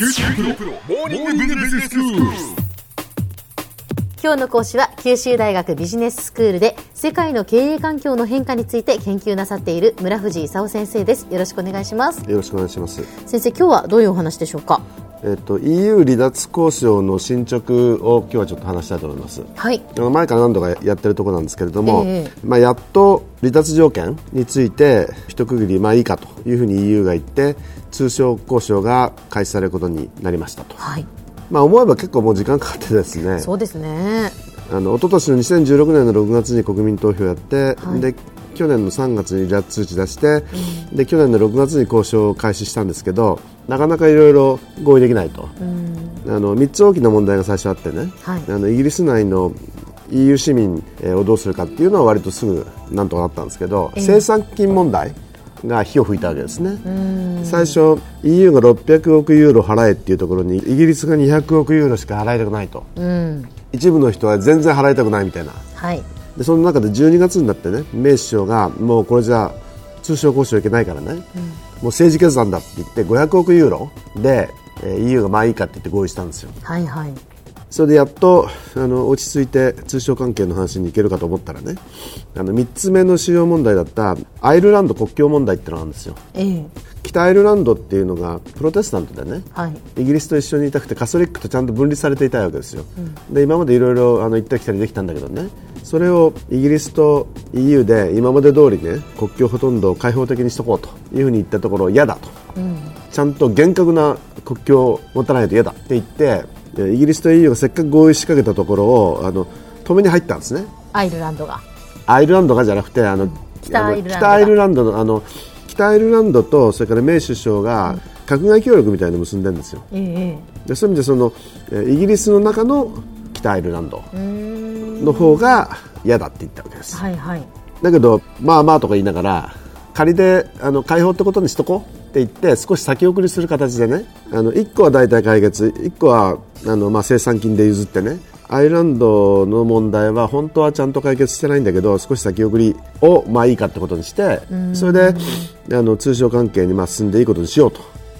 九州大学モーニングビジネススクール。今日の講師は九州大学ビジネススクールで世界の経営環境の変化について研究なさっている村藤勲先生ですよろしくお願いしますよろしくお願いします。先生今日はどういうお話でしょうか？えっと EU 離脱交渉の進捗を今日はちょっと話したいと思います。はい前から何度かやってるところなんですけれども、ええまあやっと離脱条件について一区切りまあいいかというふうに EU が言って通商交渉が開始されることになりましたと。はいまあ思えば結構もう時間かかってですね。そうですねあの一昨年の2016年の6月に国民投票やって、はいで去年の3月に離脱通知出して、で去年の6月に交渉を開始したんですけどなかなかいろいろ合意できないと、あの3つ大きな問題が最初あってね、はい。あのイギリス内の EU 市民えーをどうするかっていうのは割とすぐなんとかなったんですけど、生産金問題が火を吹いたわけですね。最初 EU が600億ユーロ払えっていうところにイギリスが200億ユーロしか払いたくないと、うん。一部の人は全然払いたくないみたいな。はいでその中で12月になってねメイ首相がもうこれじゃ通商交渉いけないからね、もう政治決断だって言って500億ユーロで、えー EU がまあいいかって言って合意したんですよ。はいはい。それでやっとあの落ち着いて通商関係の話に行けるかと思ったらねあの3つ目の主要問題だったアイルランド国境問題ってのがあるんですよ。ええ。北アイルランドっていうのがプロテスタントでね、はい。イギリスと一緒にいたくてカソリックとちゃんと分離されていたいわけですよ、で今までいろいろあの行ったり来たりできたんだけどねそれをイギリスと EU で今まで通りね国境ほとんど開放的にしとこうというふうに言ったところ嫌だと、ちゃんと厳格な国境を持たないと嫌だって言ってでイギリスと EU がせっかく合意しかけたところをあの止めに入ったんですね。アイルランドが。アイルランドがじゃなくてあの北アイルランドの北アイルランドのあの北アイルランドとそれからメイ首相が閣外協力みたいな結んでるんですよ。ええ。でそういう意味でそのえーイギリスの中の北アイルランドの方が嫌だって言ったわけです、はいはい。だけどまあまあとか言いながら仮であの解放ってことにしとこうって言って少し先送りする形でねあの1個は大体解決1個はあの、まあ、生産金で譲ってねアイルランドの問題は本当はちゃんと解決してないんだけど少し先送りをまあいいかってことにしてそれであの通商関係にまあ進んでいいことにしよう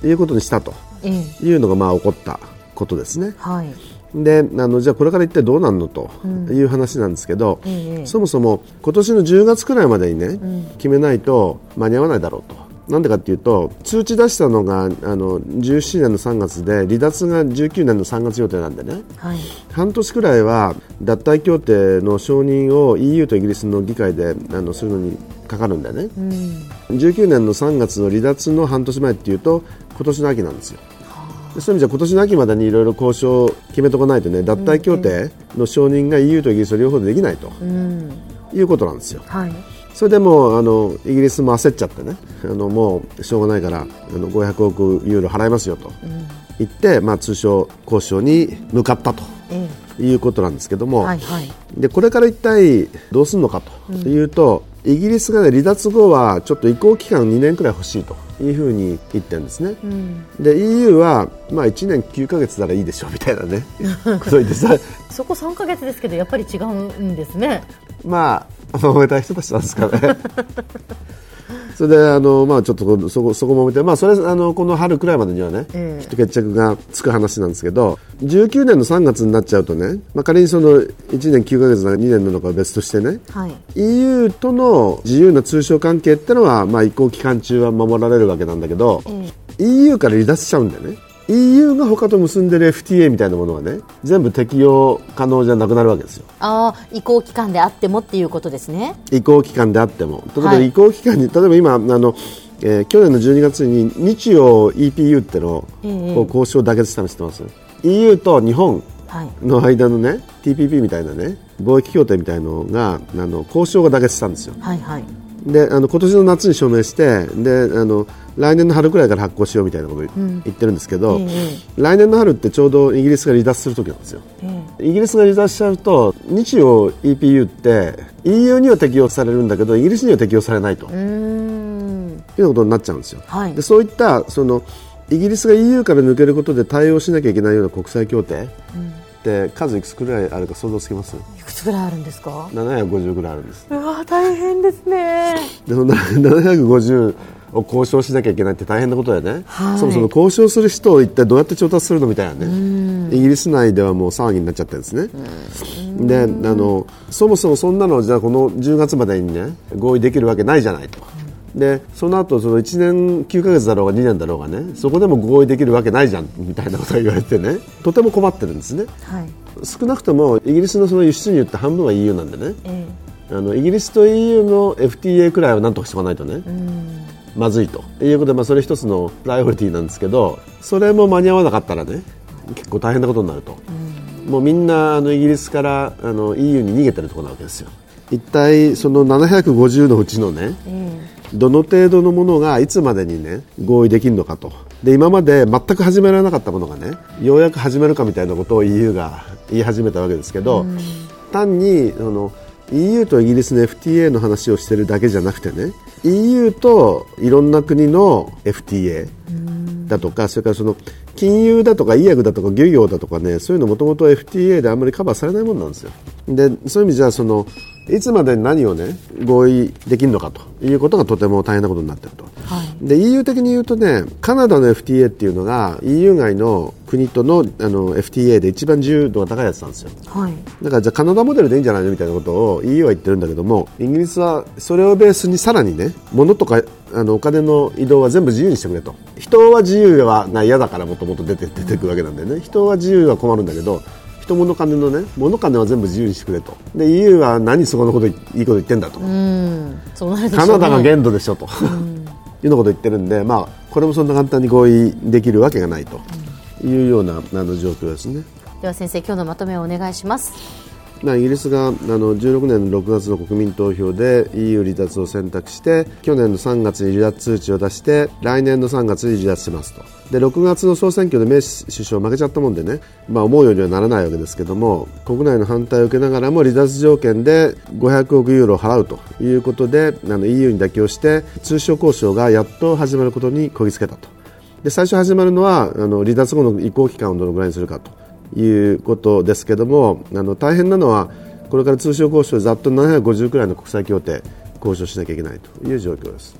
ということにしたとええ。いうのがまあ起こったことですね。はいであのじゃあこれから一体どうなるのという話なんですけど、ええそもそも今年の10月くらいまでにね、決めないと間に合わないだろうと。なんでかっていうと通知出したのがあの17年の3月で離脱が19年の3月予定なんでね。はい。半年くらいは脱退協定の承認を EU とイギリスの議会であのするのにかかるんだよね、19年の3月の離脱の半年前っていうと今年の秋なんですよ。でそういう意味じゃ今年の秋までにいろいろ交渉を決めとかないとね脱退協定の承認が EU とイギリスと両方でできないとうん。いうことなんですよ。はい。それでもうあのイギリスも焦っちゃってねあのもうしょうがないからあの500億ユーロ払いますよと言って、まあ、通商交渉に向かったとえいうことなんですけどえも、はいはい。でこれから一体どうするのかというと、イギリスが、ね、離脱後はちょっと移行期間2年くらい欲しいというふうに言ってるんですね、で EU は、まあ、1年9ヶ月ならいいでしょうみたいなね ことを言ってさそこ3ヶ月ですけどやっぱり違うんですね。まあ揉めた人たちなんですかね それであの、まあ、ちょっとそこそこ揉めて、まあ、それあのこの春くらいまでにはね、ええ。きっと決着がつく話なんですけど19年の3月になっちゃうとね、まあ、仮にその1年9ヶ月なのか2年なのかは別としてねはい。EU との自由な通商関係ってのは、まあ、移行期間中は守られるわけなんだけど、EU から離脱しちゃうんだよね EU が他と結んでる FTA みたいなものはね全部適用可能じゃなくなるわけですよ。ああ移行期間であってもっていうことですね。移行期間であっても。例えばはい。移行期間に、例えば今あの、えー去年の12月に日曜 EPU ってのを、交渉妥結したの知ってます？EU と日本はい。の間のね TPP みたいなね貿易協定みたいのがあの交渉が妥結したんですよ。はいはいであの今年の夏に署名してであの来年の春くらいから発行しようみたいなことを言ってるんですけど、ええ来年の春ってちょうどイギリスが離脱する時なんですよ。えイギリスが離脱しちゃうと日曜 EPU って EU には適用されるんだけどイギリスには適用されないと。いうことになっちゃうんですよ、はい。でそういったそのイギリスが EU から抜けることで対応しなきゃいけないような国際協定って数いくつくらいあるか想像つきます？いくつぐらいあるんですか？750ぐらいあるんです。うわ大変ですね。でその750を交渉しなきゃいけないって大変なことだよね、はい。そもそも交渉する人を一体どうやって調達するのみたいなね。イギリス内ではもう騒ぎになっちゃってるんですね。であのそもそもそんなのじゃあこの10月までにね合意できるわけないじゃないとでその後その1年9ヶ月だろうが2年だろうがねそこでも合意できるわけないじゃんみたいなことが言われてねとても困ってるんですね。はい。少なくともイギリスのその輸出入って半分は EU なんでね。えあのイギリスと EU の FTA くらいはなんとかしておかないとね、まずいと。いうことで、まあ、それ一つのプライオリティなんですけどそれも間に合わなかったらね結構大変なことになると、もうみんなあのイギリスからあの EU に逃げてるところなわけですよ一体その750のうちのねどの程度のものがいつまでにね合意できるのかと。で今まで全く始められなかったものがねようやく始めるかみたいなことを EU が言い始めたわけですけど、単にその EU とイギリスの FTA の話をしてるだけじゃなくてね EU といろんな国の FTA だとかそれからその金融だとか医薬だとか漁業だとかねそういうのもともと FTA であんまりカバーされないものなんですよ。でそういう意味じゃそのいつまでに何をね合意できるのかということがとても大変なことになっていると、で EU 的に言うとねカナダの FTA っていうのが EU 外の国とのあの FTA で一番自由度が高いやつなんですよ。はい。だからじゃあカナダモデルでいいんじゃないのみたいなことを EU は言ってるんだけどもイギリスはそれをベースにさらにね物とかあのお金の移動は全部自由にしてくれと。人は自由はが嫌だからもともと出て出てくるわけなんでね。人は自由は困るんだけど人物金のね物金は全部自由にしてくれとで EU は何そこのこといいこと言ってんだとうん。そね。カナダが限度でしょと、いうようなことを言ってるんで、まあ、これもそんな簡単に合意できるわけがないというようなあの状況ですね。では先生、今日のまとめをお願いします。まあ、イギリスがあの16年の6月の国民投票で EU 離脱を選択して去年の3月に離脱通知を出して来年の3月に離脱しますと。で6月の総選挙でメイ首相負けちゃったもんでね、まあ、思うようにはならないわけですけども国内の反対を受けながらも離脱条件で500億ユーロを払うということであの EU に妥協して通商交渉がやっと始まることにこぎつけたと。で最初始まるのはあの離脱後の移行期間をどのぐらいにするかと。いうことですけどもあの大変なのはこれから通商交渉ざっと750くらいの国際協定交渉しなきゃいけないという状況です。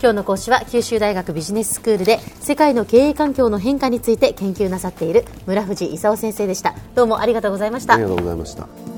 今日の講師は九州大学ビジネススクールで世界の経営環境の変化について研究なさっている村藤功先生でしたどうもありがとうございましたありがとうございました。